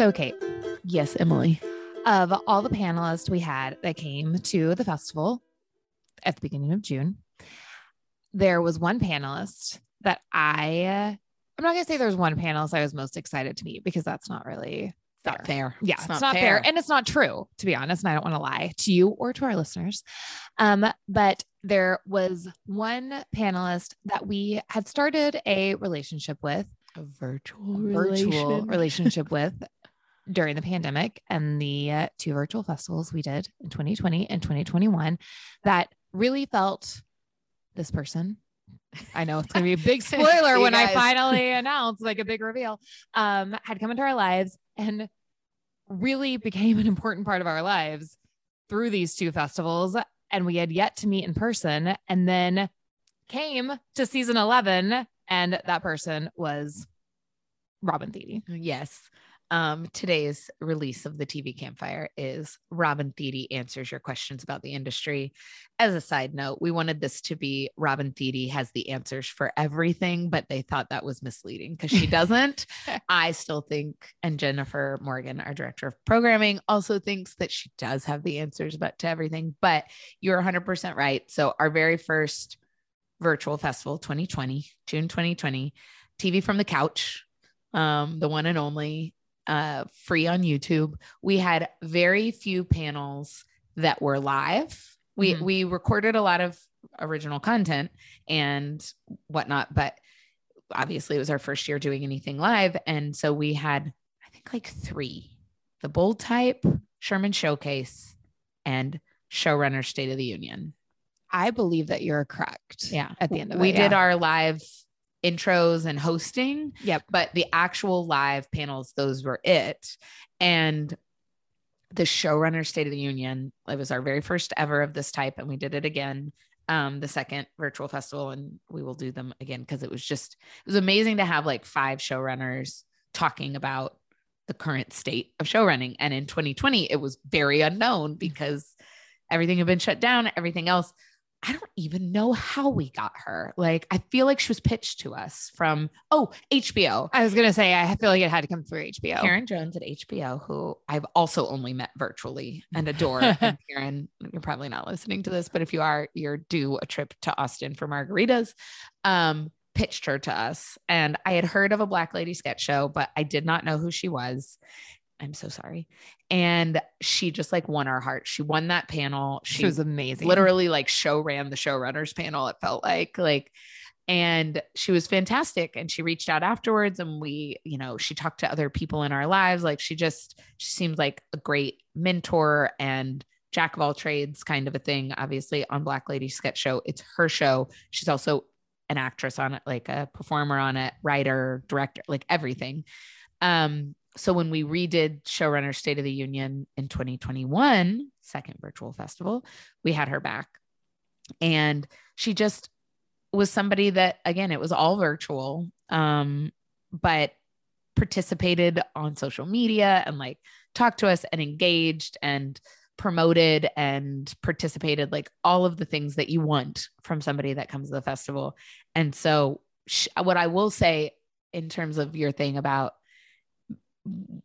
So, Kate, Yes, Emily. of all the panelists we had that came to the festival at the beginning of June, there was one panelist that I, I'm not going to say there's one panelist I was most excited to meet because that's not really Not fair. Yeah, it's, not, fair. And it's not true, to be honest. And I don't want to lie to you or to our listeners. Um, but there was one panelist that we had started a relationship with, a virtual, a virtual relation. relationship with during the pandemic and the uh, two virtual festivals we did in 2020 and 2021 that really felt this person. I know it's going to be a big spoiler when I finally announce like a big reveal. Um, had come into our lives and really became an important part of our lives through these two festivals. And we had yet to meet in person. And then came to season 11, and that person was Robin Thede. Yes. Um, today's release of the TV Campfire is Robin Thede answers your questions about the industry. As a side note, we wanted this to be Robin Thede has the answers for everything, but they thought that was misleading because she doesn't. I still think, and Jennifer Morgan, our director of programming, also thinks that she does have the answers about to everything. But you're 100% right. So our very first virtual festival, 2020, June 2020, TV from the couch, um, the one and only uh, free on YouTube. We had very few panels that were live. We Mhm. we recorded a lot of original content and whatnot, but obviously it was our first year doing anything live, and so we had I think like three: the Bold Type, Sherman Showcase, and Showrunner State of the Union. I believe that you're correct. Yeah, At the end of we it. We did yeah. our live intros and hosting Yep. but the actual live panels those were it. And the showrunner state of the union it was our very first ever of this type and we did it again um the second virtual festival and we will do them again because it was just it was amazing to have like five showrunners talking about the current state of showrunning. And in 2020 it was very unknown because everything had been shut down everything else I don't even know how we got her. Like, I feel like she was pitched to us from, oh, HBO. I was gonna say I feel like it had to come through HBO. Karen Jones at HBO, who I've also only met virtually and adore. and Karen, you're probably not listening to this, but if you are, you're due a trip to Austin for margaritas. Um, pitched her to us. And I had heard of a Black Lady sketch show, but I did not know who she was. I'm so sorry. And she just like won our heart. She won that panel. She was amazing. literally like show ran the showrunners panel it felt like like and she was fantastic and she reached out afterwards and we you know she talked to other people in our lives like she just she seems like a great mentor and jack of all trades kind of a thing obviously on black lady sketch show it's her show she's also an actress on it like a performer on it writer director like everything um so when we redid showrunner state of the union in 2021 second virtual festival we had her back. And she just was somebody that again it was all virtual um but participated on social media and like talked to us and engaged and promoted and participated like all of the things that you want from somebody that comes to the festival. And so what i will say in terms of your thing about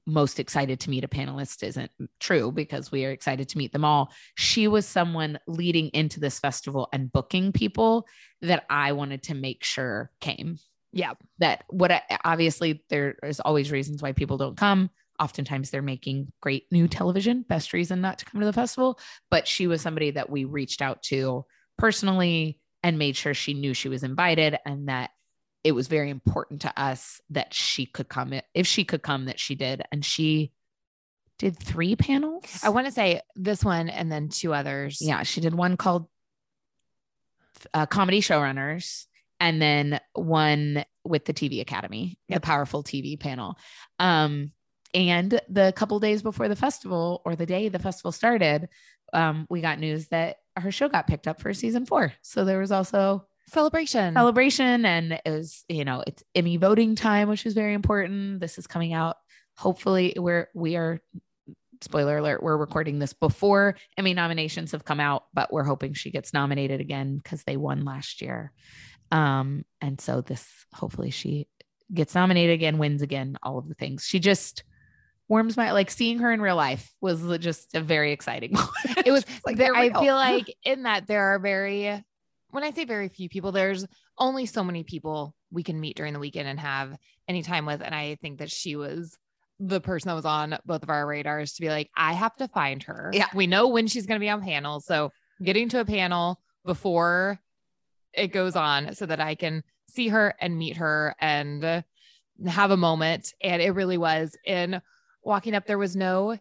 most excited to meet a panelist isn't true because we are excited to meet them all. She was someone leading into this festival and booking people that I wanted to make sure came. Yeah. That what I, obviously there is always reasons why people don't come. Oftentimes they're making great new television, best reason not to come to the festival. But she was somebody that we reached out to personally and made sure she knew she was invited and that it was very important to us that she could come if she could come that she did and she did three panels I want to say this one and then two others. yeah she did one called uh, comedy showrunners and then one with the tv academy Yep. the powerful tv panel um and the couple days before the festival or the day the festival started um we got news that her show got picked up for season four so there was also Celebration. celebration and it was you know it's emmy voting time which is very important this is coming out hopefully we're we are spoiler alert we're recording this before emmy nominations have come out but we're hoping she gets nominated again because they won last year um and so this hopefully she gets nominated again wins again all of the things she just warms my like seeing her in real life was just a very exciting moment. It was like I go. feel like in that there are very, when I say very few people, there's only so many people we can meet during the weekend and have any time with. And I think that she was the person that was on both of our radars to be like, I have to find her. Yeah. We know when she's going to be on panels. So getting to a panel before it goes on so that I can see her and meet her and have a moment. And it really was in walking up, there was no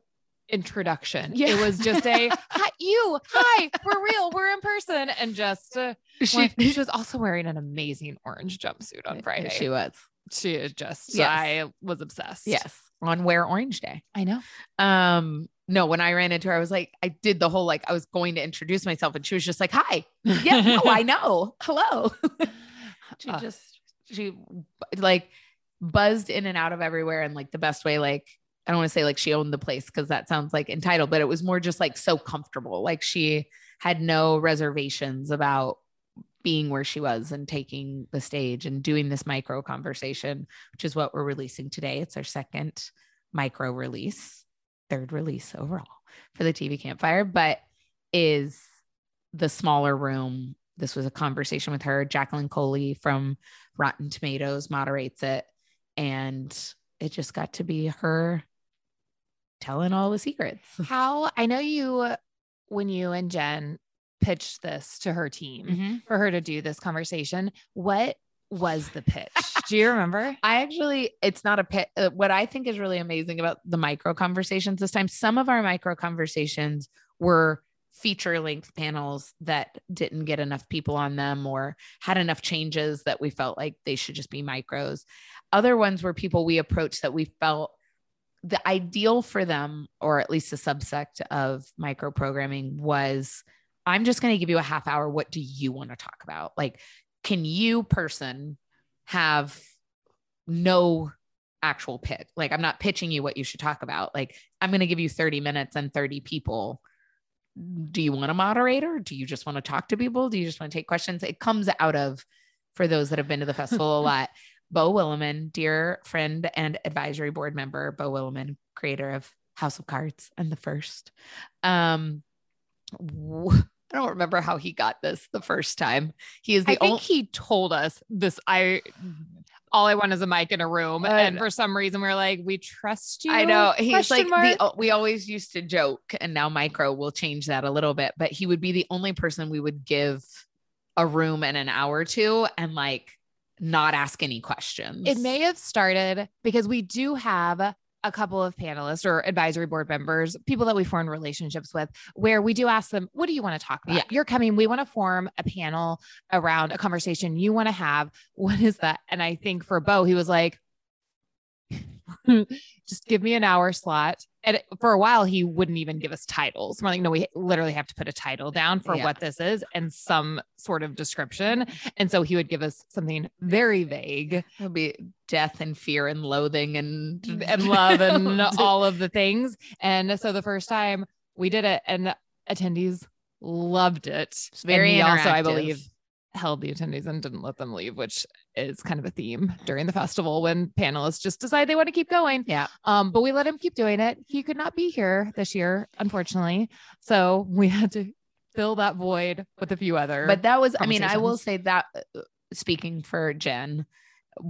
introduction. Yeah. It was just a hi, you, hi, we're real, we're in person. And just uh, she, she, she was also wearing an amazing orange jumpsuit on Friday. she was. She just, Yes. I was obsessed. Yes. On Wear Orange Day. I know. Um, no, when I ran into her, I was like, I did the whole like I was going to introduce myself, and she was just like, Hi. Yeah, no, I know. Hello. she Uh. just she like buzzed in and out of everywhere in like the best way, like I don't want to say like she owned the place because that sounds like entitled, but it was more just like so comfortable. Like she had no reservations about being where she was and taking the stage and doing this micro conversation, which is what we're releasing today. It's our second micro release, third release overall for the TV campfire, but is the smaller room. This was a conversation with her. Jacqueline Coley from Rotten Tomatoes moderates it. And it just got to be her telling all the secrets. How I know you, when you and Jen pitched this to her team Mm-hmm. for her to do this conversation, what was the pitch? Do you remember? I actually, it's not a pit. Uh, what I think is really amazing about the micro conversations this time, some of our micro conversations were feature length panels that didn't get enough people on them or had enough changes that we felt like they should just be micros. Other ones were people we approached that we felt the ideal for them, or at least a subsect of micro programming, was I'm just going to give you a half hour. What do you want to talk about? Like, can you, person, have no actual pitch? Like, I'm not pitching you what you should talk about. Like, I'm going to give you 30 minutes and 30 people. Do you want a moderator? Do you just want to talk to people? Do you just want to take questions? It comes out of, for those that have been to the festival a lot, Beau Willimon, dear friend and advisory board member, Beau Willimon, creator of House of Cards and the first. Um, I don't remember how he got this the first time. He is the I think only. he told us this. I all I want is a mic in a room, I and for some reason we are like, we trust you. I know he's like the. We always used to joke, and now Micro will change that a little bit. But he would be the only person we would give a room and an hour to, and like not ask any questions. It may have started because we do have a couple of panelists or advisory board members, people that we form relationships with, where we do ask them, What do you want to talk about? Yeah. You're coming. We want to form a panel around a conversation you want to have. What is that? And I think for Beau, he was like, just give me an hour slot. And for a while, he wouldn't even give us titles. We're like, no, we literally have to put a title down for Yeah. what this is and some sort of description. And so he would give us something very vague It'll be death and fear and loathing and and love and all of the things. And so the first time we did it, and attendees loved it. It's very and also, I believe, held the attendees and didn't let them leave, which is kind of a theme during the festival when panelists just decide they want to keep going. Yeah. Um, but we let him keep doing it. He could not be here this year, unfortunately. So we had to fill that void with a few other But that was, I mean, I will say that uh, speaking for Jen,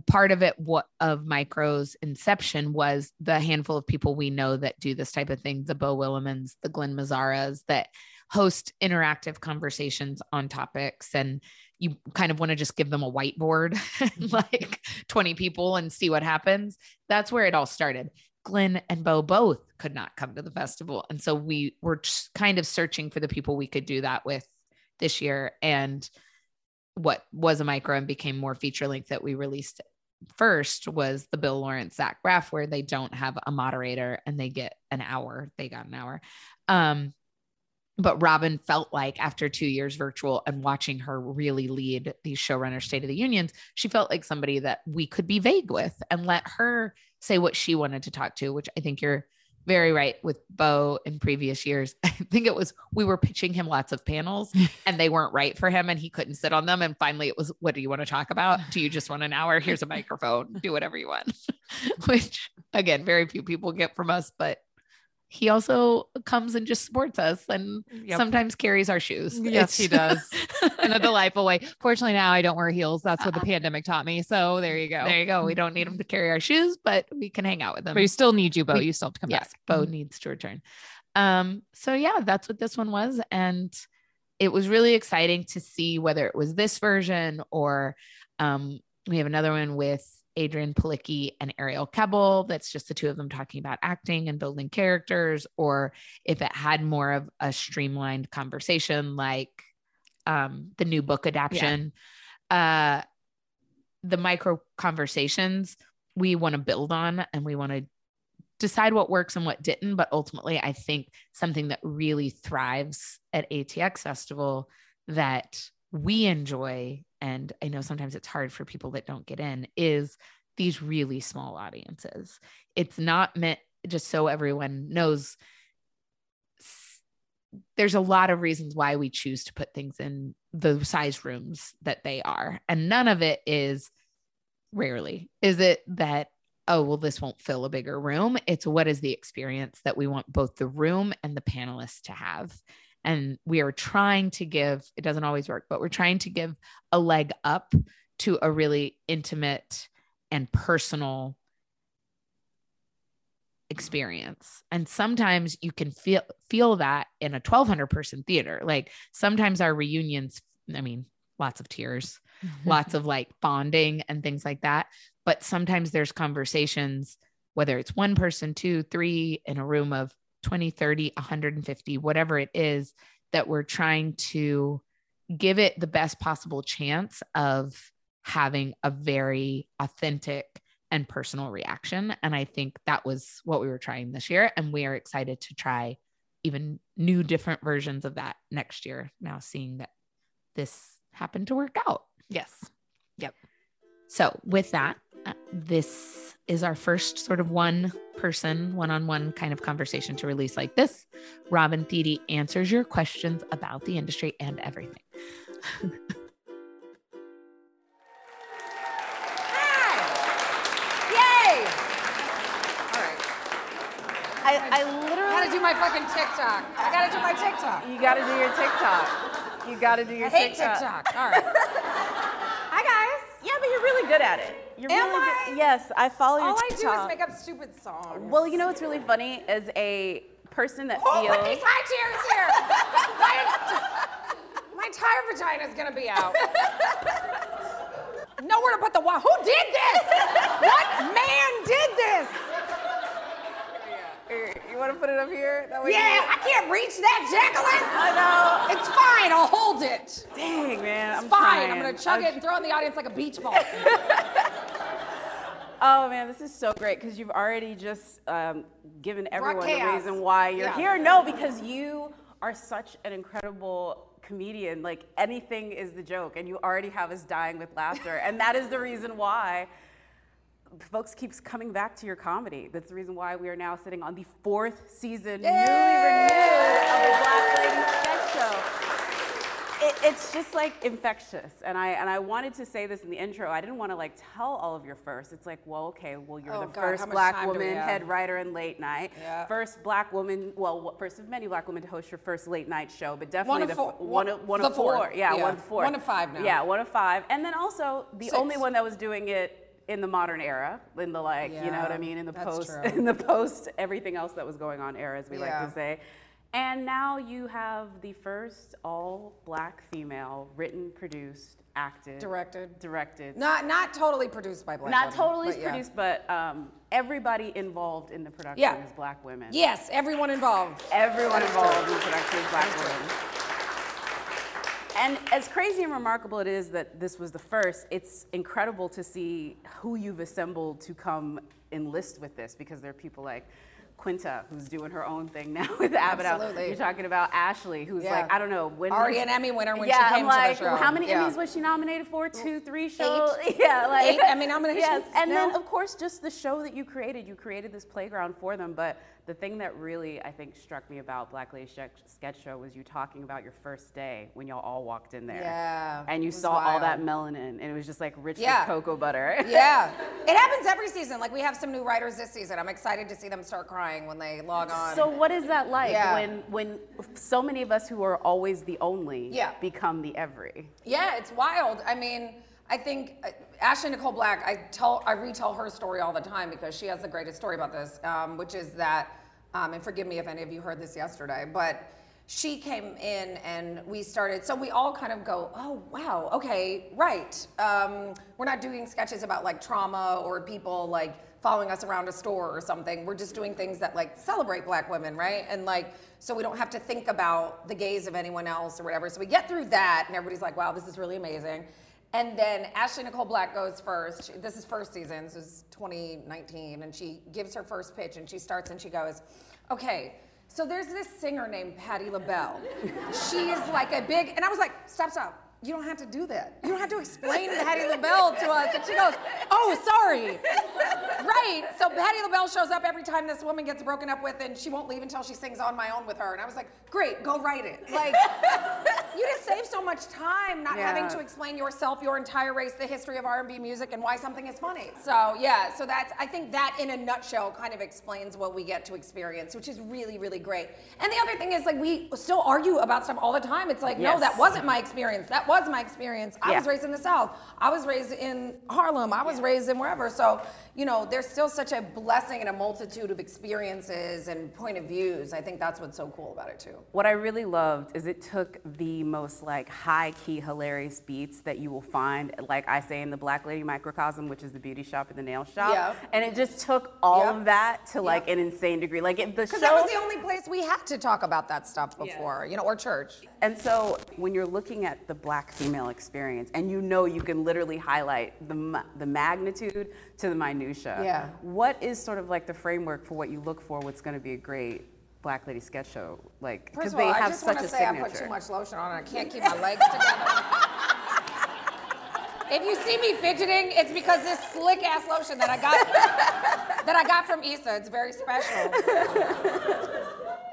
part of it what of micro's inception was the handful of people we know that do this type of thing the beau willimons the glen mazzaras that host interactive conversations on topics and you kind of want to just give them a whiteboard like 20 people and see what happens that's where it all started glen and beau both could not come to the festival and so we were kind of searching for the people we could do that with this year and what was a micro and became more feature length that we released first was the Bill Lawrence Zach Braff, where they don't have a moderator and they get an hour. They got an hour. Um, but Robin felt like after two years virtual and watching her really lead these showrunner State of the Unions, she felt like somebody that we could be vague with and let her say what she wanted to talk to, which I think you're very right with Beau in previous years. I think it was we were pitching him lots of panels and they weren't right for him and he couldn't sit on them. And finally it was, what do you want to talk about? Do you just want an hour? Here's a microphone. Do whatever you want. Which again, very few people get from us, but he also comes and just supports us and Yep. sometimes carries our shoes. Yes, he does. in a delightful way. Fortunately, now I don't wear heels. That's what the Uh-uh. pandemic taught me. So there you go. there you go. We don't need him to carry our shoes, but we can hang out with him. But you still need you, Beau. We- you still have to come yes, back. Beau Mhm. needs to return. Um, so yeah, that's what this one was. And it was really exciting to see whether it was this version or um, we have another one with Adrianne Palicki and Arielle Kebbel. That's just the two of them talking about acting and building characters, or if it had more of a streamlined conversation like um, the new book adaptation. Uh, the micro conversations we want to build on and we want to decide what works and what didn't. But ultimately, I think something that really thrives at ATX Festival that we enjoy, and I know sometimes it's hard for people that don't get in, is these really small audiences. It's not meant just so everyone knows. There's a lot of reasons why we choose to put things in the size rooms that they are. And none of it is rarely is it that oh well this won't fill a bigger room it's what is the experience that we want both the room and the panelists to have and we are trying to give it doesn't always work but we're trying to give a leg up to a really intimate and personal experience. And sometimes you can feel feel that in a 1200 person theater. Like sometimes our reunions i mean lots of tears mm-hmm. lots of like bonding and things like that. But sometimes there's conversations, whether it's one person, two, three in a room of 20, 30, 150, whatever it is, that we're trying to give it the best possible chance of having a very authentic and personal reaction. And I think that was what we were trying this year. And we are excited to try even new, different versions of that next year. Now, seeing that this happened to work out. Yes. Yep. So, with that, uh, this is our first sort of one person, one on one kind of conversation to release like this. Robin Thede answers your questions about the industry and everything. Hi! Yay! All right. I, I I gotta do my fucking TikTok. I gotta do my TikTok. You gotta do your TikTok. You gotta do your I hate TikTok. TikTok. All right. Hi guys. Yeah, but you're really good at it. You're Am really I? good. Yes, I follow your All I TikTok. do is make up stupid songs. Well, you know what's really funny is a person that Oh, feels. put these high chairs here. my, my entire vagina is gonna be out. Nowhere to put the wa- Who did this? what man did this? Here, You want to put it up here? That way you- Yeah, I can't reach that, Jacqueline. I know. It's fine. I'll hold it. Dang, man. I'm It's fine. trying. I'm gonna chug I'm- it and throw it in the audience like a beach ball. Oh man, this is so great because you've already just um, given everyone the reason why you're Yeah. here. No, because you are such an incredible comedian. Like anything is the joke, and you already have us dying with laughter, and that is the reason why folks keeps coming back to your comedy. That's the reason why we are now sitting on the fourth season, newly renewed of the Black Lady Sketch Show. It, it's just like infectious, and I and I wanted to say this in the intro. I didn't want to like tell all of your firsts. It's like, well, okay, well, you're Oh, the God, first black time do we woman head writer in late night, Yeah. first black woman, well, first of many black women to host your first late night show, but definitely One of the four- one of one the of four. fourth. Yeah, Yeah. one of four. One of five now. Yeah, one of five, and then also the Six. only one that was doing it in the modern era, in the like, you know what I mean, in the post, true. in the post, everything else that was going on era, as we like to say. And now you have the first all black female written, produced, acted, Directed. directed. Not not totally produced by black Not women, totally but yeah. produced, but um, everybody involved in the production Yeah. is black women. Yes, everyone involved. Everyone That is involved true. in production is black women. And as crazy and remarkable it is that this was the first, it's incredible to see who you've assembled to come enlist with this because there are people like Quinta, who's doing her own thing now with Abbott. Absolutely. You're talking about Ashley, who's Yeah. like, I don't know, when Already an Emmy winner when she came I'm to the show. How many Yeah. Emmys was she nominated for? Two, three shows? Yeah, like Eight Emmy nominations? Yes, and then of course just the show that you created. You created this playground for them. But the thing that really I think struck me about Black Lady Sketch, Show was you talking about your first day when y'all all walked in there. Yeah, And you saw all that wild. melanin, and it was just like rich Yeah. with cocoa butter. Yeah. It happens every season. Like we have some new writers this season. I'm excited to see them start crying when they log on. So what is that like Yeah. when when so many of us who are always the only Yeah. become the every? Yeah, it's wild. I mean, I think uh, Ashley Nicole Black. I tell, I retell her story all the time because she has the greatest story about this, um, which is that, um, and forgive me if any of you heard this yesterday, but she came in and we started. So we all kind of go, oh wow, okay, right. Um, we're not doing sketches about like trauma or people like following us around a store or something. We're just doing things that like celebrate black women, right? And like, so we don't have to think about the gaze of anyone else or whatever. So we get through that and everybody's like, wow, this is really amazing. And then Ashley Nicole Black goes first. She- This is first season, this is 2019. And she gives her first pitch and she starts and she goes, okay, so there's this singer named Patti LaBelle. She's like a big, and I was like, stop, stop. You don't have to do that. You don't have to explain Patti LaBelle to us. And she goes, oh, sorry. Right. So Patti LaBelle shows up every time this woman gets broken up with, and she won't leave until she sings "On My Own" with her. And I was like, "Great, go write it." Like, you just save so much time not having to explain yourself, your entire race, the history of R&B music, and why something is funny. So yeah, so that's I think that in a nutshell kind of explains what we get to experience, which is really really great. And the other thing is like we still argue about stuff all the time. It's like, no, that wasn't my experience. That was my experience. I Yeah. was raised in the South. I was raised in Harlem. I was raised in wherever. So, you know, there's still such a blessing and a multitude of experiences and point of views. I think that's what's so cool about it too. What I really loved is it took the most like high key hilarious beats that you will find, like I say in the Black Lady Microcosm, which is the beauty shop and the nail shop. Yeah. And it just took all Yep. of that to like Yep. an insane degree. Like it, the Because that was the only place we had to talk about that stuff before, you know, or church. And so when you're looking at the black female experience and you know you can literally highlight the, the magnitude to the minutia, Yeah. what is sort of like the framework for what you look for what's going to be a great black lady sketch show? Like, First of they all, I have just such want a to say I put too much lotion on and I can't keep my legs together. if you see me fidgeting, it's because this slick ass lotion that I got that I got from Issa, it's very special.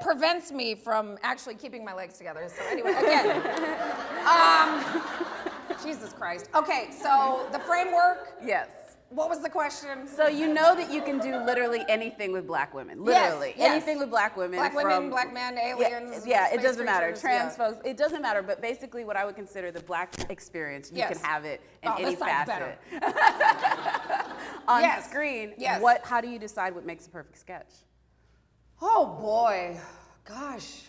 Prevents me from actually keeping my legs together. So anyway, again. Um, Jesus Christ. Okay, so the framework, Yes. what was the question? So you know that you can do literally anything with black women. Literally. yes. Anything with black women. Black women, black men, Yeah, aliens, Yeah, it doesn't matter. Trans yeah. folks, it doesn't matter. But basically, what I would consider the black experience, you Yes. can have it in Oh, any facet. On Yes. screen, Yes. what? How do you decide what makes a perfect sketch? Oh boy, gosh.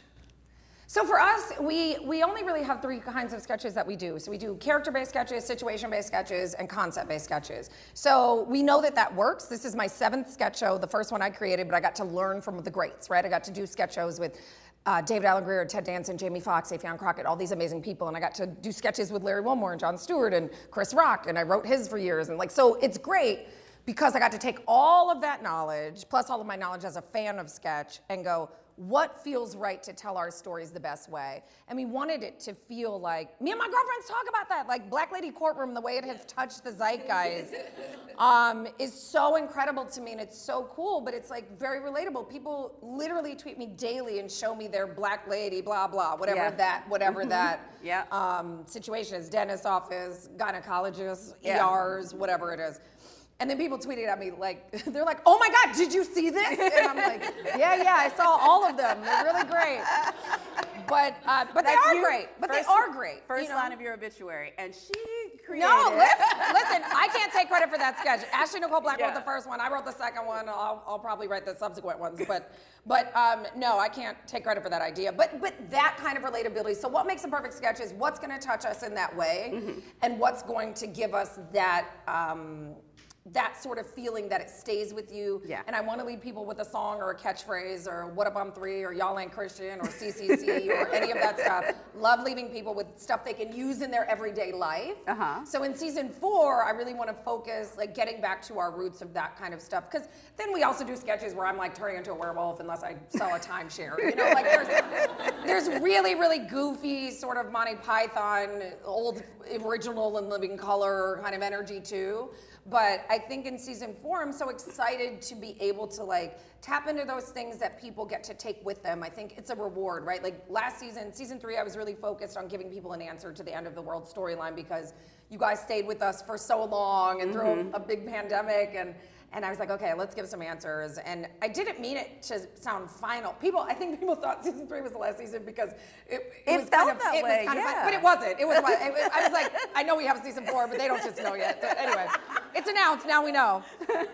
So for us, we we only really have three kinds of sketches that we do. So we do character-based sketches, situation-based sketches, and concept-based sketches. So we know that that works. This is my seventh sketch show, the first one I created, but I got to learn from the greats, right? I got to do sketch shows with. Uh, David Alan Grier, Ted Danson, Jamie Foxx, Affion Crockett, all these amazing people, and I got to do sketches with Larry Wilmore and Jon Stewart and Chris Rock, and I wrote his for years, and like so, it's great because I got to take all of that knowledge, plus all of my knowledge as a fan of sketch, and go, what feels right to tell our stories the best way? And we wanted it to feel like, me and my girlfriends talk about that, like Black Lady Courtroom, the way it has touched the zeitgeist, um, is so incredible to me, and it's so cool, but it's like very relatable. People literally tweet me daily and show me their Black Lady, blah, blah, whatever Yeah. that, whatever that Yeah. um, situation is, dentist office, gynecologist, Yeah. ERs, whatever it is. And then people tweeted at me like, they're like, oh my God, did you see this? And I'm like, yeah, yeah, I saw all of them. They're really great. But uh, but they are you- great. But first- they are great. First you know? line of your obituary, and she created. No, listen, listen, I can't take credit for that sketch. Ashley Nicole Black Yeah. wrote the first one. I wrote the second one. I'll, I'll probably write the subsequent ones. But but um, no, I can't take credit for that idea. But but that kind of relatability. So what makes a perfect sketch is what's going to touch us in that way, Mm-hmm. and what's going to give us that. Um, that sort of feeling that it stays with you. Yeah. And I want to leave people with a song or a catchphrase or what up I'm three or y'all ain't Christian or CCC or any of that stuff. Love leaving people with stuff they can use in their everyday life. Uh-huh. So in season four, I really want to focus, like getting back to our roots of that kind of stuff. Because then we also do sketches where I'm like turning into a werewolf unless I sell a timeshare. You know, like there's, there's really, really goofy sort of Monty Python, old original and living color kind of energy too. But I think in season four, I'm so excited to be able to like tap into those things that people get to take with them. I think it's a reward, right? Like last season, season three, I was really focused on giving people an answer to the end of the world storyline because you guys stayed with us for so long and through Mm-hmm. a, a big pandemic and and I was like, okay, let's give some answers. And I didn't mean it to sound final. People, I think people thought season three was the last season because it, It was felt kind of, that it way, was kind of, yeah. but it wasn't. It was. I was like, I know we have season four, but they don't just know yet. So anyway, it's announced. Now we know.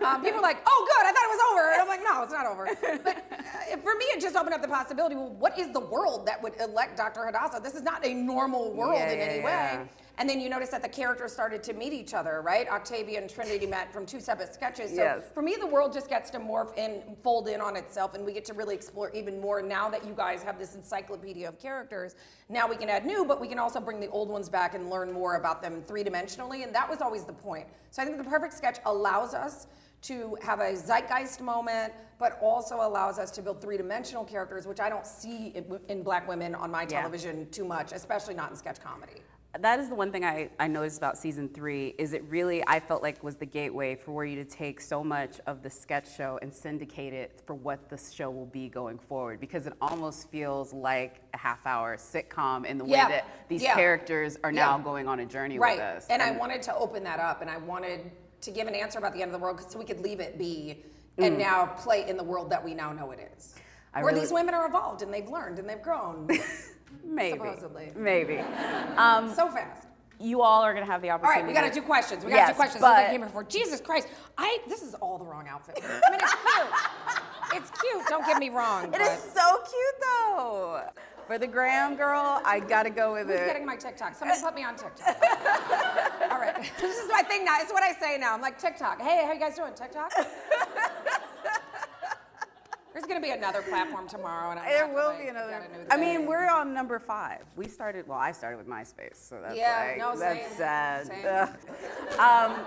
Um, people are like, oh, good. I thought it was over. And I'm like, no, it's not over. But uh, for me, it just opened up the possibility. Well, what is the world that would elect Dr. Hadassah? This is not a normal world Yeah, in yeah, any yeah. way. And then you notice that the characters started to meet each other, right? Octavia and Trinity met from two separate sketches. So Yes. for me, the world just gets to morph and fold in on itself, and we get to really explore even more now that you guys have this encyclopedia of characters. Now we can add new, but we can also bring the old ones back and learn more about them three dimensionally, and that was always the point. So I think the perfect sketch allows us to have a zeitgeist moment, but also allows us to build three-dimensional characters, which I don't see in, in black women on my Yeah. television too much, especially not in sketch comedy. That is the one thing I, I noticed about season three is it really I felt like was the gateway for where you to take so much of the sketch show and syndicate it for what the show will be going forward because it almost feels like a half hour sitcom in the way that these yeah. characters are now Yeah. going on a journey right. with us. And, I wanted to open that up, and I wanted to give an answer about the end of the world so we could leave it be and now play in the world that we now know it is. Mm. I Where really- these women are evolved and they've learned and they've grown maybe supposedly. maybe. Um, so fast. you all are going to have the opportunity. right, we got to do questions. We got to Yes, do questions. but- what came before. Jesus Christ, I this is all the wrong outfit. I mean, it's cute. it's cute. Don't get me wrong. It but is so cute though. For the gram girl, I gotta go with it. Who's it. getting my TikTok? Somebody put me on TikTok. all right, this is my thing now. It's what I say now. I'm like TikTok. Hey, how you guys doing? TikTok. There's gonna be another platform tomorrow, and I There to, will like, be another. I mean, we're on number five. We started. Well, I started with MySpace, so that's Yeah, like no, that's sad. Um,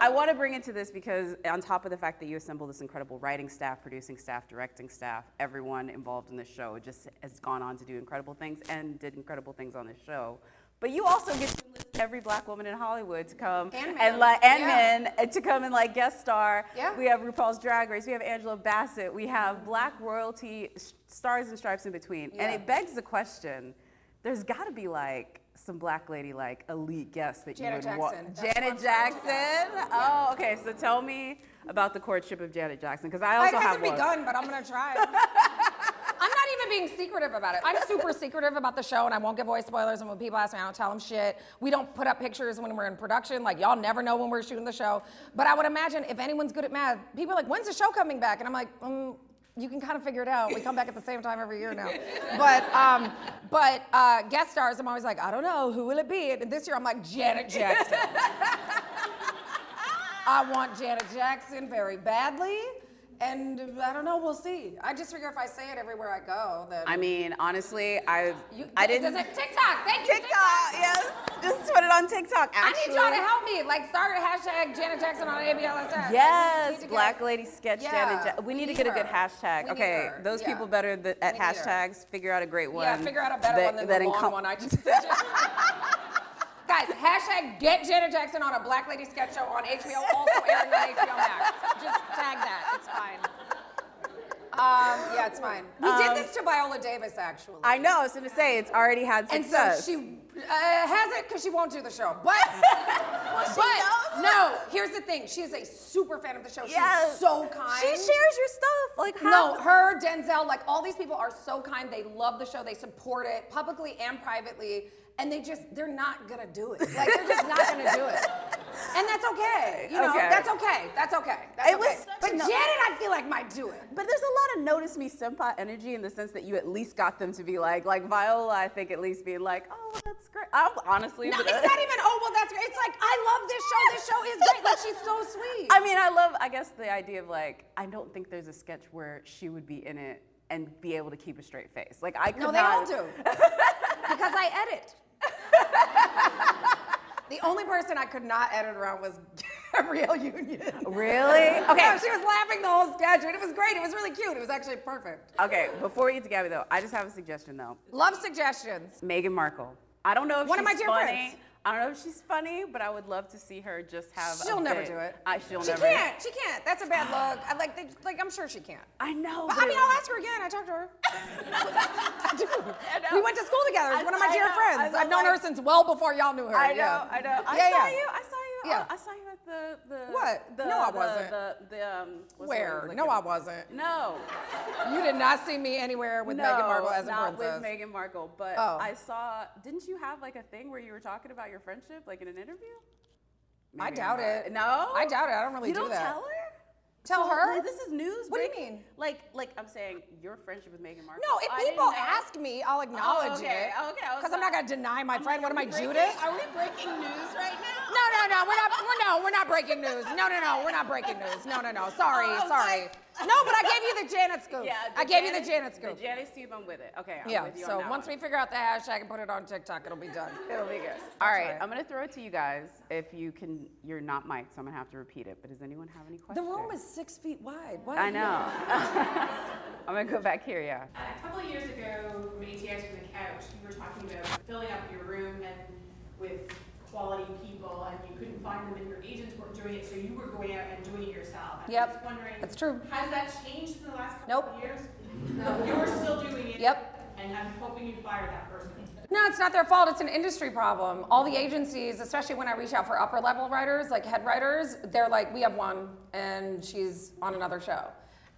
I want to bring into this because on top of the fact that you assembled this incredible writing staff, producing staff, directing staff, everyone involved in this show just has gone on to do incredible things and did incredible things on this show. But you also get to enlist every black woman in Hollywood to come And and men, like and yeah. men uh, to come and like guest star. Yeah. We have RuPaul's Drag Race. We have Angela Bassett. We have black royalty, stars and stripes in between. Yeah. And it begs the question: There's got to be like some black lady, like elite guests that Janet you would want. Jackson. That's what I'm Janet Jackson. Oh, okay. So tell me about the courtship of Janet Jackson, because I It also have hasn't one. begun, but I'm gonna try. Being secretive about it. I'm super secretive about the show, and I won't give away spoilers. And when people ask me, I don't tell them shit. We don't put up pictures when we're in production. Like y'all never know when we're shooting the show. But I would imagine if anyone's good at math, people are like, "When's the show coming back?" And I'm like, mm, "You can kind of figure it out. We come back at the same time every year now." But um, but uh, guest stars, I'm always like, "I don't know. Who will it be?" And this year, I'm like, Janet Jackson. I want Janet Jackson very badly. And I don't know, we'll see. I just figure if I say it everywhere I go, then I mean, honestly, I you, I didn't. does it- TikTok, thank you. TikTok, yes. Just put it on TikTok. I Actually, need y'all to help me. Like start a hashtag Janet Jackson on ABLSS. Yes, need Black get- Lady Sketch Yeah, Janet. Ja- we we need to get a good hashtag. We okay, her, those yeah. people better th- at We hashtags. Figure out a great one. Yeah, figure out a better that- one than that the long encom- one I just. Guys, hashtag get Janet Jackson on a Black Lady sketch show on HBO, also airing on HBO Max. Just tag that. It's fine. Um, yeah, it's fine. We did this to Viola Davis, actually. I know. I was gonna say it's already had some. And so success. she uh, has it because she won't do the show. But, but no, here's the thing. She is a super fan of the show. Yes. She's so kind. She shares your stuff. Like how? No, her, Denzel, like all these people are so kind. They love the show. They support it publicly and privately. And they just, they're not gonna do it. Like, they're just not gonna do it. And that's okay. You know, Okay. that's okay. That's okay. That's It was okay. such But no- Janet, I feel like might do it. But there's a lot of notice me senpai energy in the sense that you at least got them to be like, like Viola, I think at least being like, oh, well, that's great. I'm honestly. No, it's not even, oh, well, that's great. It's like, I love this show. This show is great. Like, she's so sweet. I mean, I love, I guess, the idea of like, I don't think there's a sketch where she would be in it and be able to keep a straight face. Like, I could No, they all do. because I edit. The only person I could not edit around was Gabrielle Union. Really? Okay. Okay. she was laughing the whole sketch, and it was great. It was really cute. It was actually perfect. Okay, before we get to Gabby though, I just have a suggestion though. Love suggestions. Meghan Markle. I don't know if One of my dear funny. friends. I don't know if she's funny, but I would love to see her just have. a She'll never bit- do it. I, she'll she never. She can't. She can't. That's a bad look. I like. They, like I'm sure she can't. I know. But I mean, I'll ask her again. I talked to her. I do. know. We went to school together. She's one of my I dear know. friends. I've known her since well before y'all knew her. I know, yeah. I know. I Yeah, saw yeah. you. I saw you. Yeah. I saw you at the the. What? The, No, I the- wasn't. The, the, um. what's the word Where? No, I wasn't. No. You did not see me anywhere with no, Meghan Markle as a not princess. with Meghan Markle, but Oh. I saw. Didn't you have like a thing where you were talking about your friendship, like in an interview? I doubt not. it. No, I doubt it. I don't really You do don't that. tell her. Tell So, her? this is news. What do you mean? Like, like I'm saying, your friendship with Meghan Markle. No, if I people ask me, I'll oh, acknowledge okay, it. okay, Because I'm not gonna deny my I'm friend. like, what am I, Judas? Are we breaking news right now? No, no, no. We're not. We're no. We're not breaking news. No, no, no. We're not breaking news. No, no, no. Sorry, Oh, sorry. like- no, but I gave you the Janet scoop. Yeah, I gave you the Janet scoop. The Janet scoop, I'm with it. Okay, I'm yeah. with you So on that once one. we figure out the hashtag and put it on TikTok, it'll be done. It'll be good. All right, right. I'm gonna throw it to you guys. If you can, you're not mic'd, so I'm gonna have to repeat it. But does anyone have any questions? The room is six feet wide. What? I know. I'm gonna go back here. Yeah. Uh, a couple of years ago, from ATX from the couch, you were talking about filling up your room and with quality people, and you couldn't find them, and your agents weren't doing it, so you were going out and doing it yourself. I'm Yep, just wondering, that's true. Has that changed in the last couple Nope. of years? No, you're still doing it. Yep. And I'm hoping you fire that person. No, it's not their fault. It's an industry problem. All the agencies, especially when I reach out for upper level writers, like head writers, they're like, we have one and she's on another show.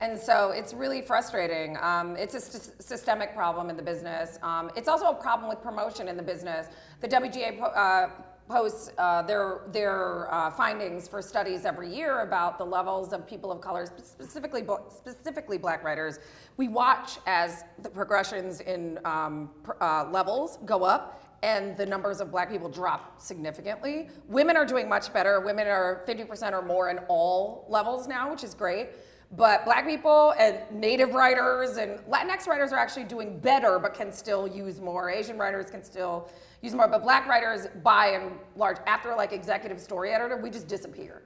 And so it's really frustrating. Um, it's a st- systemic problem in the business. Um, it's also a problem with promotion in the business. The WGA uh, posts uh, their, their uh, findings for studies every year about the levels of people of color, specifically, specifically black writers. We watch as the progressions in um, uh, levels go up and the numbers of black people drop significantly. Women are doing much better. Women are 50% or more in all levels now, which is great. But black people and native writers and Latinx writers are actually doing better, but can still use more. Asian writers can still use more. But black writers, by and large, after like executive story editor, we just disappear.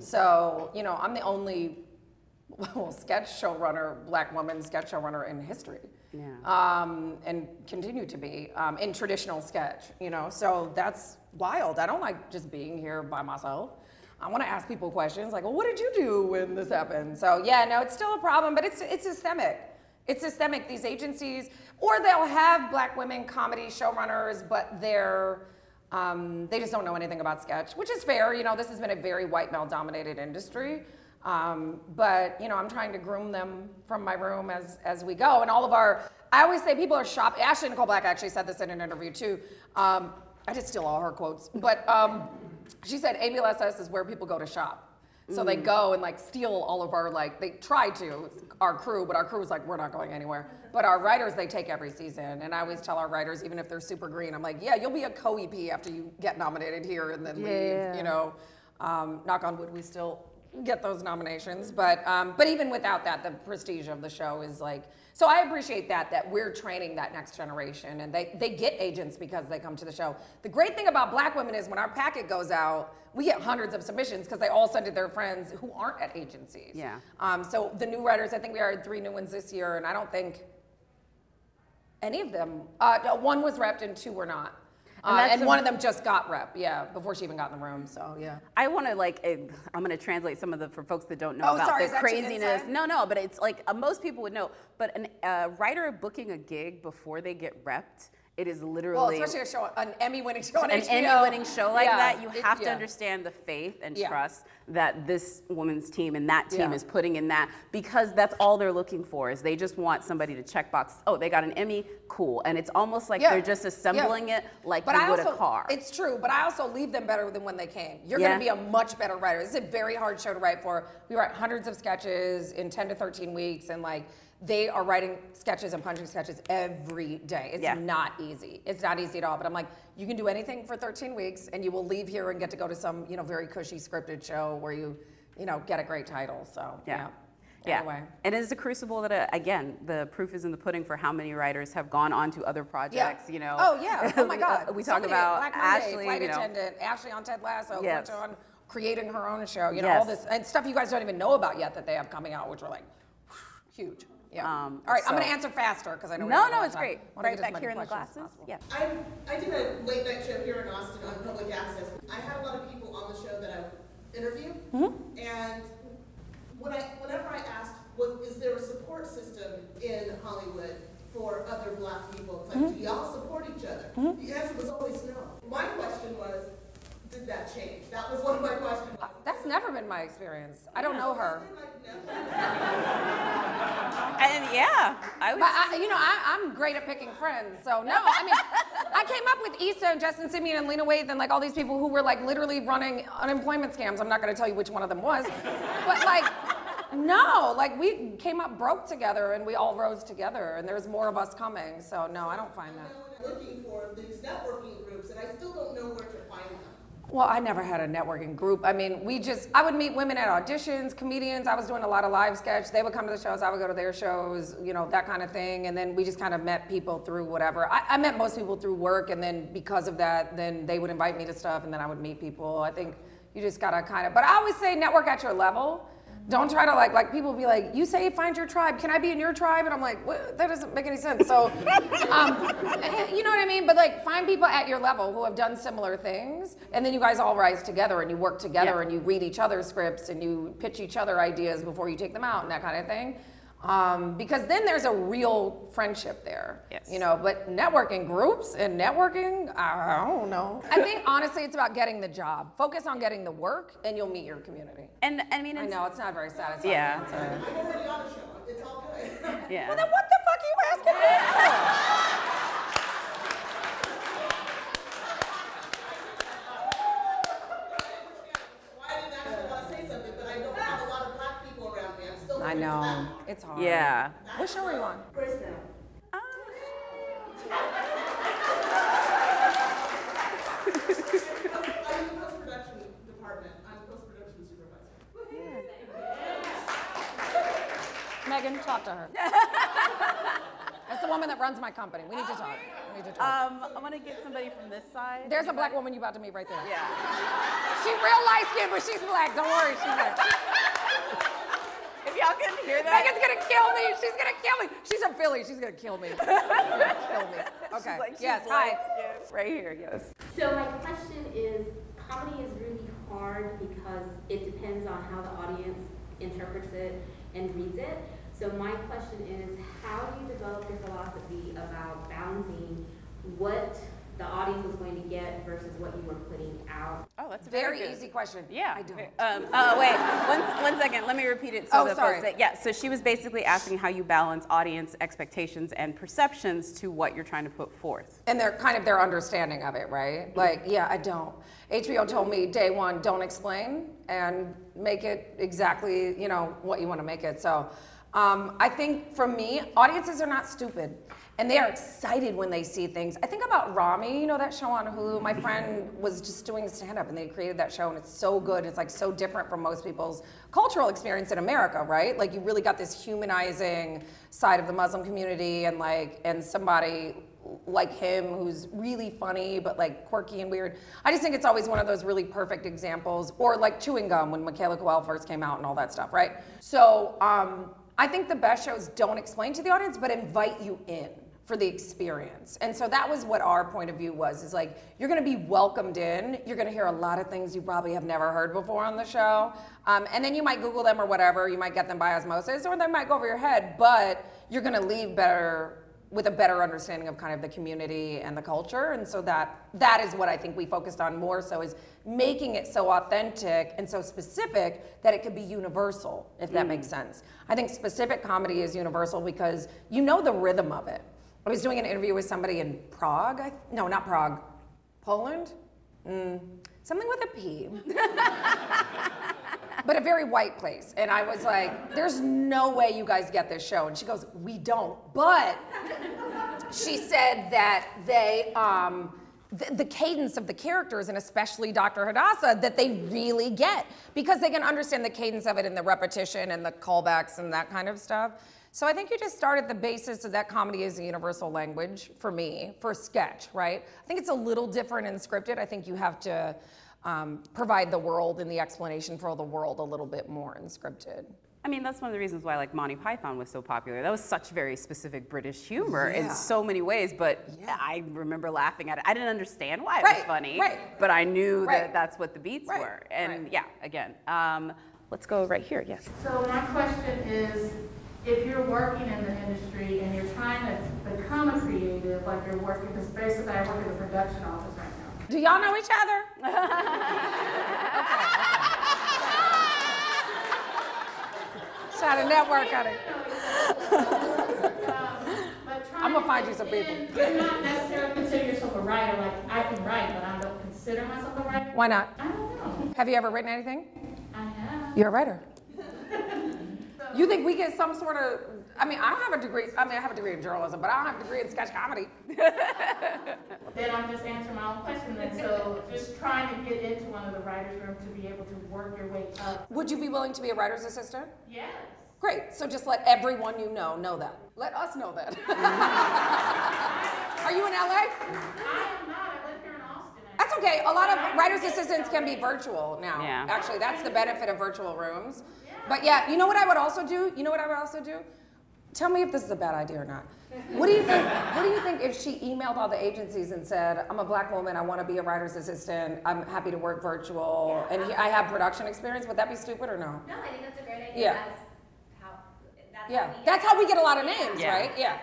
So, you know, I'm the only well, sketch showrunner, black woman sketch showrunner in history. Yeah. Um, and continue to be um, in traditional sketch, you know. So that's wild. I don't like just being here by myself. I want to ask people questions like, well, what did you do when this happened? So yeah, no, it's still a problem, but it's it's systemic. It's systemic. These agencies, or they'll have black women comedy showrunners, but they're um, they just don't know anything about sketch, which is fair. You know, this has been a very white male dominated industry. Um, but you know, I'm trying to groom them from my room as as we go. And all of our, I always say people are shop. Ashley Nicole Black actually said this in an interview too. Um, I just steal all her quotes, but um, she said ABLSS is where people go to shop. So they go and like steal all of our like they try to our crew, but our crew is like we're not going anywhere. But our writers they take every season, and I always tell our writers even if they're super green, I'm like, yeah, you'll be a co-EP after you get nominated here and then Yeah. leave. You know, um, knock on wood, we still get those nominations. But um, but even without that, the prestige of the show is like. So I appreciate that that we're training that next generation, and they they get agents because they come to the show. The great thing about Black women is when our packet goes out, we get hundreds of submissions because they all send it to their friends who aren't at agencies. Yeah. Um, so the new writers, I think we hired three new ones this year, and I don't think any of them. Uh, one was repped and two were not. And Uh, and one of them just got rep, yeah, before she even got in the room. So yeah. I want to like, eh, I'm going to translate some of the for folks that don't know Oh, about sorry, the is that too craziness. No, no, but it's like uh, most people would know. But a uh, writer booking a gig before they get repped, it is Well, literally especially a show, an Emmy-winning show on an. Emmy-winning show like Yeah, that. You it- have to yeah. understand the faith and Yeah. trust that this woman's team and that team is putting in that because that's all they're looking for is they just want somebody to check box. Oh, they got an Emmy, cool. And it's almost like they're just assembling it like But you I would also, a car. It's true, but I also leave them better than when they came. You're going to be a much better writer. This is a very hard show to write for. We write hundreds of sketches in 10 to 13 weeks, and like they are writing sketches and punching sketches every day. It's Yeah. not easy. It's not easy at all. But I'm like, you can do anything for 13 weeks, and you will leave here and get to go to some, you know, very cushy scripted show where you, you know, get a great title. So Yeah. yeah. Yeah. Anyway. And it's a crucible that, uh, again, the proof is in the pudding for how many writers have gone on to other projects, you know. Oh yeah. Oh my God. we talk about Black Monday, Ashley, flight you know. attendant, Ashley on Ted Lasso, Yes. on creating her own show. You know all this and stuff you guys don't even know about yet that they have coming out, which are like huge. Yeah. Um, All right, I'm going to answer faster because I know. No, don't no, it's time. great. Right back here in the questions glasses. Yeah. I, I did a late night show here in Austin on public access. I had a lot of people on the show that I interviewed. Mm-hmm. And when I, whenever I asked, was, is there a support system in Hollywood for other black people? It's like, mm-hmm. do y'all support each other? Mm-hmm. The answer was always no. My question was, did that change? That was one of my questions. Uh, that's never been my experience. I don't know her. And yeah, I was. But I, you know, I, I'm great at picking friends. So no, I mean, I came up with Issa and Justin Simien and Lena Waithe and like all these people who were like literally running unemployment scams. I'm not going to tell you which one of them was, but like, no, like we came up broke together and we all rose together, and there's more of us coming. So no, I don't find that. I'm looking for these networking groups and I still don't know where to find them. Well, I never had a networking group. I mean, we just, I would meet women at auditions, comedians. I was doing a lot of live sketch. They would come to the shows, I would go to their shows, you know, that kind of thing. And then we just kind of met people through whatever. I, I met most people through work. And then because of that, then they would invite me to stuff and then I would meet people. I think you just gotta kind of, but I always say network at your level. Don't try to like, like people be like, you say find your tribe. Can I be in your tribe? And I'm like, what? that doesn't make any sense. So, um, you know what I mean? But like, find people at your level who have done similar things, and then you guys all rise together and you work together Yeah. and you read each other's scripts and you pitch each other ideas before you take them out and that kind of thing. Um, because then there's a real friendship there. Yes. You know, but networking groups and networking, I don't know. I think honestly, it's about getting the job. Focus on getting the work, and you'll meet your community. and I mean, I know it's not a very satisfying. Yeah. answer. I'm already on a show. It's all good. yeah. Well, then what the fuck are you asking me for? Why I didn't actually want to say something, but I don't have a lot of black people around me. I'm still I know it's hard. yeah. What show are you on? Brisbane. I'm in the post-production department. I'm post-production supervisor. Megan, talk to her. That's the woman that runs my company. We need to talk. We need to talk. Um, I want to get somebody from this side. There's a black woman you about to meet right there. Yeah. She real light skinned, but she's black. Don't worry, she's black. If y'all can hear that. Megan's gonna kill me. She's gonna kill me. She's from Philly. She's gonna kill me. She's gonna kill me. Okay. She's like, she's yes. Hi. light-skinned. Right here. Yes. So my question is, comedy is really hard because it depends on how the audience interprets it and reads it. So my question is, how do you develop your philosophy about balancing what the audience was going to get versus what you were putting out? Oh, that's a Very good. easy question. Yeah. I don't. Um, uh, wait, one, one second. Let me repeat it. So Oh, the sorry. that, yeah. So she was basically asking how you balance audience expectations and perceptions to what you're trying to put forth. and they're kind of their understanding of it, right? Like, yeah, I don't. HBO told me day one, don't explain and make it exactly, you know, what you want to make it. So, um, I think for me, audiences are not stupid, and they are excited when they see things. I think about Ramy, you know that show on Hulu. My friend was just doing stand up, and they created that show, and it's so good. It's like so different from most people's cultural experience in America, right? Like you really got this humanizing side of the Muslim community, and like, and somebody like him who's really funny but like quirky and weird. I just think it's always one of those really perfect examples. Or like chewing gum when Michaela Coel first came out and all that stuff, right? So um, I think the best shows don't explain to the audience but invite you in for the experience. And so that was what our point of view was is like you're gonna be welcomed in. You're gonna hear a lot of things you probably have never heard before on the show. Um, and then you might Google them or whatever. You might get them by osmosis or they might go over your head, but you're gonna leave better with a better understanding of kind of the community and the culture. And so that that is what i think we focused on more so is making it so authentic and so specific that it could be universal if that makes sense. I think specific comedy is universal because you know the rhythm of it. I was doing an interview with somebody in prague I, no not prague. Poland? Mm, something with a p but a very white place. And I was like, there's no way you guys get this show. And she goes, we don't. But she said that they, um, the, the cadence of the characters, and especially Dr. Hadassah, that they really get because they can understand the cadence of it and the repetition and the callbacks and that kind of stuff. So I think you just start at the basis of that comedy is a universal language for me, for sketch, right? I think it's a little different in scripted. I think you have to um, provide the world and the explanation for the world a little bit more in scripted. I mean, that's one of the reasons why like Monty Python was so popular. That was such very specific British humor Yeah. in so many ways, but yeah, I remember laughing at it. I didn't understand why it Right, was funny, right. but I knew Right. that that's what the beats Right, were. And right. yeah, again, um, let's go right here. Yes. So my question is, if you're working in the industry and you're trying to become a creative, like you're working, because basically I work in the production office right now. Do y'all know each other? Try to network on it. I'm gonna find you some people. You're not necessarily consider yourself a writer, like I can write, but I don't consider myself a writer. Why not? I don't know. Have you ever written anything? I have. You're a writer. You think we get some sort of? I mean, I don't have a degree. I mean, I have a degree in journalism, but I don't have a degree in sketch comedy. Then I'm just answering my own question then. So just trying to get into one of the writers' room to be able to work your way up. Would you be willing to be a writer's assistant? Yes. Great. So just let everyone you know know that. Let us know that. Mm-hmm. Are you in LA? I am not. I live here in Austin. That's okay. A lot of writers' assistants can be virtual now. Yeah. Actually, that's the benefit of virtual rooms. But yeah, you know what I would also do? You know what I would also do? Tell me if this is a bad idea or not. What do you think? What do you think if she emailed all the agencies and said, "I'm a black woman. I want to be a writer's assistant. I'm happy to work virtual, and he- I have production experience." Would that be stupid or no? No, I think that's a great idea. Yeah. That's how, that's Yeah, how we that's get how we get a lot of names, Yeah. right? Yeah,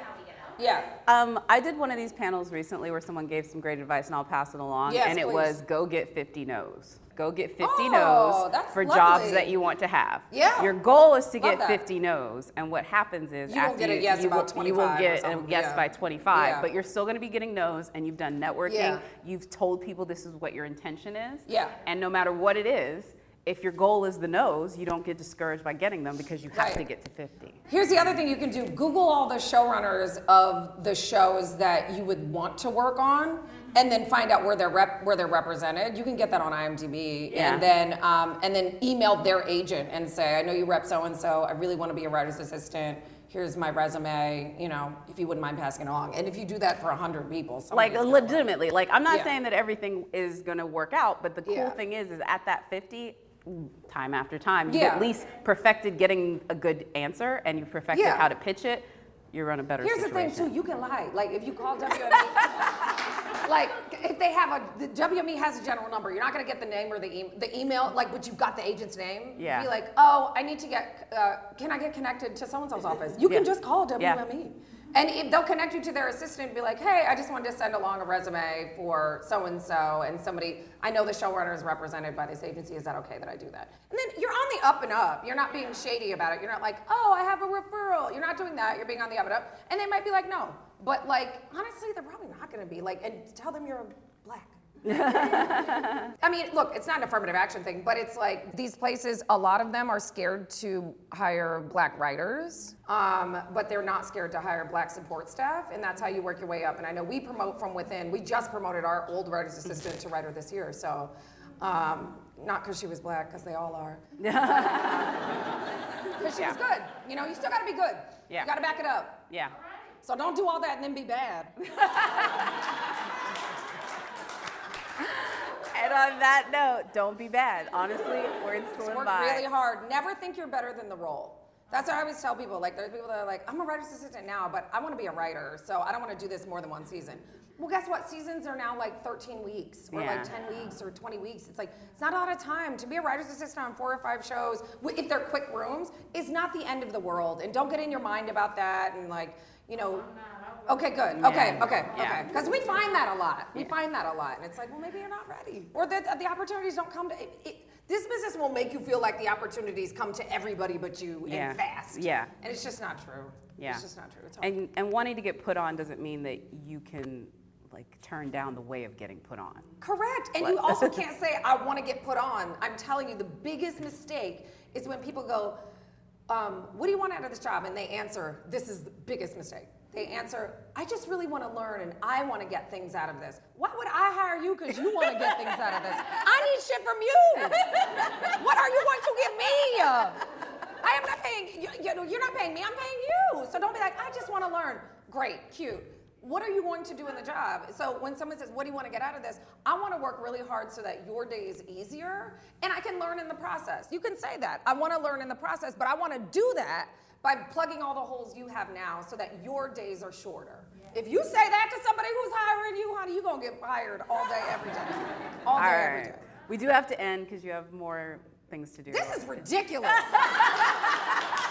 That's how we get out. yeah. Um, I did one of these panels recently where someone gave some great advice, and I'll pass it along. Yes, and it please. was go get 50 no's. Go get 50 Oh, no's for lovely. jobs that you want to have. Yeah. Your goal is to Love get that. 50 no's, and what happens is You after get a you, yes you about will, you will get a yes yeah. by 25, Yeah. but you're still going to be getting no's, and you've done networking. Yeah. You've told people this is what your intention is. Yeah. And no matter what it is, if your goal is the no's, you don't get discouraged by getting them because you have Right. to get to 50. Here's the other thing you can do Google all the showrunners of the shows that you would want to work on. And then find out where they're rep- where they're represented. You can get that on IMDb, Yeah. and then um, and then email their agent and say, I know you rep so and so. I really want to be a writer's assistant. Here's my resume. You know, if you wouldn't mind passing it along. And if you do that for hundred people, like gonna work. legitimately like i'm not Yeah. saying that everything is going to work out but the cool Yeah. thing is is at that 50 time after time you've Yeah. at least perfected getting a good answer and you perfected Yeah. how to pitch it you're on a better Here's the thing too, you can lie. Like if you call WME, like if they have a the WME has a general number, you're not gonna get the name or the e- the email, like but you've got the agent's name. Yeah. Be like, oh, I need to get, uh, can I get connected to so and so's office? You can just call WME. And if they'll connect you to their assistant and be like, hey, I just wanted to send along a resume for so and so, and somebody, I know the showrunner is represented by this agency. Is that okay that I do that? And then you're on the up and up. You're not being shady about it. You're not like, oh, I have a referral. You're not doing that. You're being on the up and up. And they might be like, no. But like, honestly, they're probably not going to be like, and tell them you're black. I mean, look, it's not an affirmative action thing, but it's like these places, a lot of them are scared to hire black writers, um, but they're not scared to hire black support staff, and that's how you work your way up. And I know we promote from within. We just promoted our old writer's assistant to writer this year, so um, not because she was black, because they all are. Because she was good. You know, you still got to be good. Yeah. You got to back it up. yeah So don't do all that and then be bad. and on that note don't be bad honestly words to live work by really hard. Never think you're better than the role. That's what I always tell people. Like, there's people that are like, I'm a writer's assistant now, but I want to be a writer, so I don't want to do this more than one season. Well, guess what? Seasons are now like 13 weeks, or Yeah. like 10 weeks, or 20 weeks. It's like it's not a lot of time to be a writer's assistant on four or five shows. If they're quick rooms, is not the end of the world. And don't get in your mind about that. And like, you know. Oh, Okay, good. Okay, Yeah. okay, Yeah. okay. Because we find that a lot. We find that a lot, and it's like, well, maybe you're not ready, or that the opportunities don't come to. It, it, this business will make you feel like the opportunities come to everybody but you Yeah. and fast. Yeah. And it's just not true. Yeah. It's just not true. And and wanting to get put on doesn't mean that you can like turn down the way of getting put on Correct. And you also can't say, I want to get put on. I'm telling you, the biggest mistake is when people go, um, What do you want out of this job? And they answer, This is the biggest mistake. They answer, I just really want to learn and I want to get things out of this. Why would I hire you because you want to get things out of this? I need shit from you. what are you going to give me? I am not paying, you're not paying me, I'm paying you. So don't be like, I just want to learn. Great, cute. what are you going to do in the job? So when someone says, What do you want to get out of this? I want to work really hard so that your day is easier and I can learn in the process. You can say that. I want to learn in the process, but I want to do that by plugging all the holes you have now so that your days are shorter. If you say that to somebody who's hiring you, honey, you're going to get fired all day, every day. All day, All every right. day. We do have to end because you have more things to do. This is ridiculous.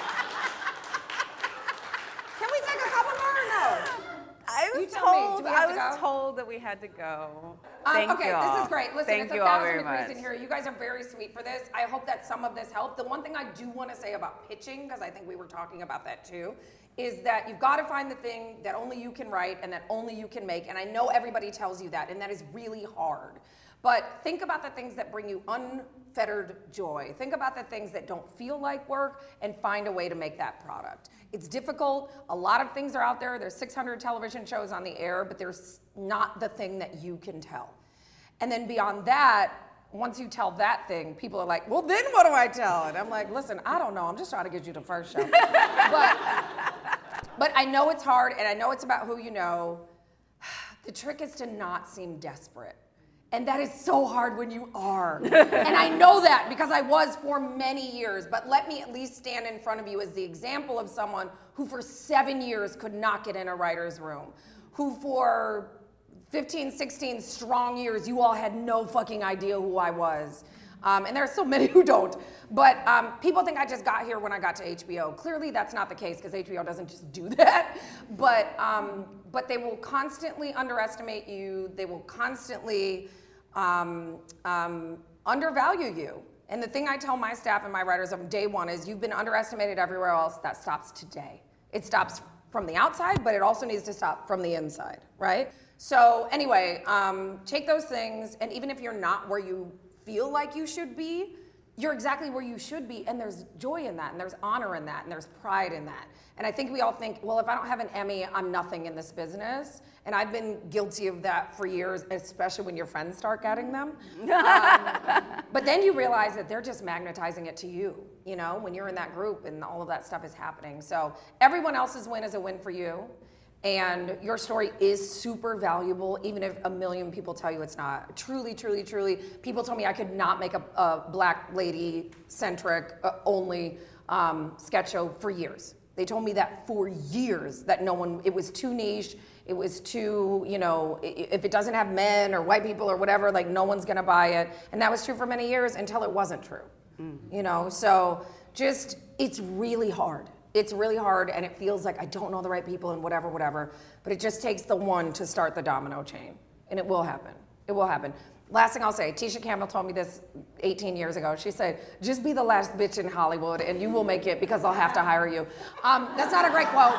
told. I to was go? told that we had to go. Um, Thank okay, you all. this is great. Listen, Thank it's a thousand degrees much. in here. You guys are very sweet for this. I hope that some of this helped. The one thing I do want to say about pitching, because I think we were talking about that too, is that you've got to find the thing that only you can write and that only you can make. And I know everybody tells you that, and that is really hard. But think about the things that bring you unfettered joy. Think about the things that don't feel like work and find a way to make that product. It's difficult. A lot of things are out there. There's 600 television shows on the air, but there's not the thing that you can tell. And then beyond that, once you tell that thing, people are like, well, then what do I tell? And I'm like, listen, I don't know. I'm just trying to get you the first show. but, but I know it's hard and I know it's about who you know. The trick is to not seem desperate. And that is so hard when you are. and I know that because I was for many years. But let me at least stand in front of you as the example of someone who for seven years could not get in a writer's room, who for 15, 16 strong years, you all had no fucking idea who I was. Um, and there are so many who don't. But um, people think I just got here when I got to HBO. Clearly, that's not the case because HBO doesn't just do that. But um, but they will constantly underestimate you. They will constantly um, um, undervalue you. And the thing I tell my staff and my writers from day one is you've been underestimated everywhere else. That stops today. It stops from the outside, but it also needs to stop from the inside, right? So anyway, um, take those things, and even if you're not where you feel like you should be, you're exactly where you should be, and there's joy in that, and there's honor in that, and there's pride in that. And I think we all think, well, if I don't have an Emmy, I'm nothing in this business. And I've been guilty of that for years, especially when your friends start getting them. Um, but then you realize that they're just magnetizing it to you, you know, when you're in that group and all of that stuff is happening. So everyone else's win is a win for you. And your story is super valuable, even if a million people tell you it's not. Truly, truly, truly. People told me I could not make a, a black lady centric uh, only um, sketch show for years. They told me that for years that no one, it was too niche. It was too, you know, if it doesn't have men or white people or whatever, like no one's gonna buy it. And that was true for many years until it wasn't true. You know, so just, it's really hard. It's really hard and it feels like I don't know the right people and whatever, whatever. But it just takes the one to start the domino chain. And it will happen. It will happen. Last thing I'll say, Tisha Campbell told me this 18 years ago. She said, just be the last bitch in Hollywood and you will make it because I'll have to hire you. Um, that's not a great quote.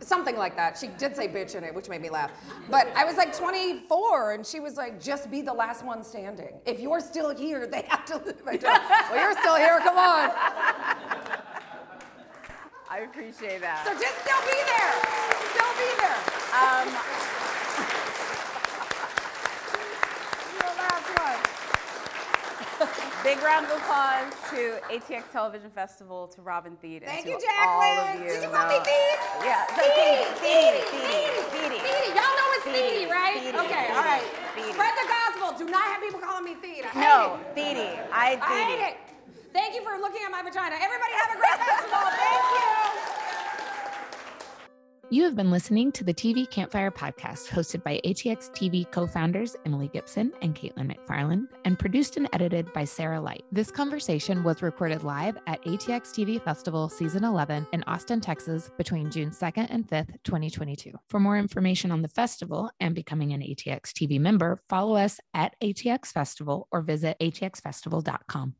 Something like that. She did say bitch in it, which made me laugh. But I was like 24 and she was like, just be the last one standing. If you're still here, they have to don't- well, you're still here, come on. I appreciate that. So just still be there. Still be there. Um, You're last one. big round of applause to ATX Television Festival, to Robin Thede, and Thank to you, all of Jacqueline. you. Did you call me No. Thede? Yeah, so Thede, Thede, Thede, Thede. Y'all know it's Thede, Thede, right? Thede, Okay, Thede, all right. Thede. Spread the gospel. Do not have people calling me Thede. I hate No, it. Thede. I. I hate it. Thank you for looking at my vagina. Everybody have a great festival. Thank you. You have been listening to the TV Campfire podcast, hosted by ATX TV co founders Emily Gipson and Caitlin McFarland, and produced and edited by Sarah Light. This conversation was recorded live at ATX TV Festival Season 11 in Austin, Texas between June 2nd and 5th, 2022. For more information on the festival and becoming an ATX TV member, follow us at ATX Festival or visit atxfestival.com.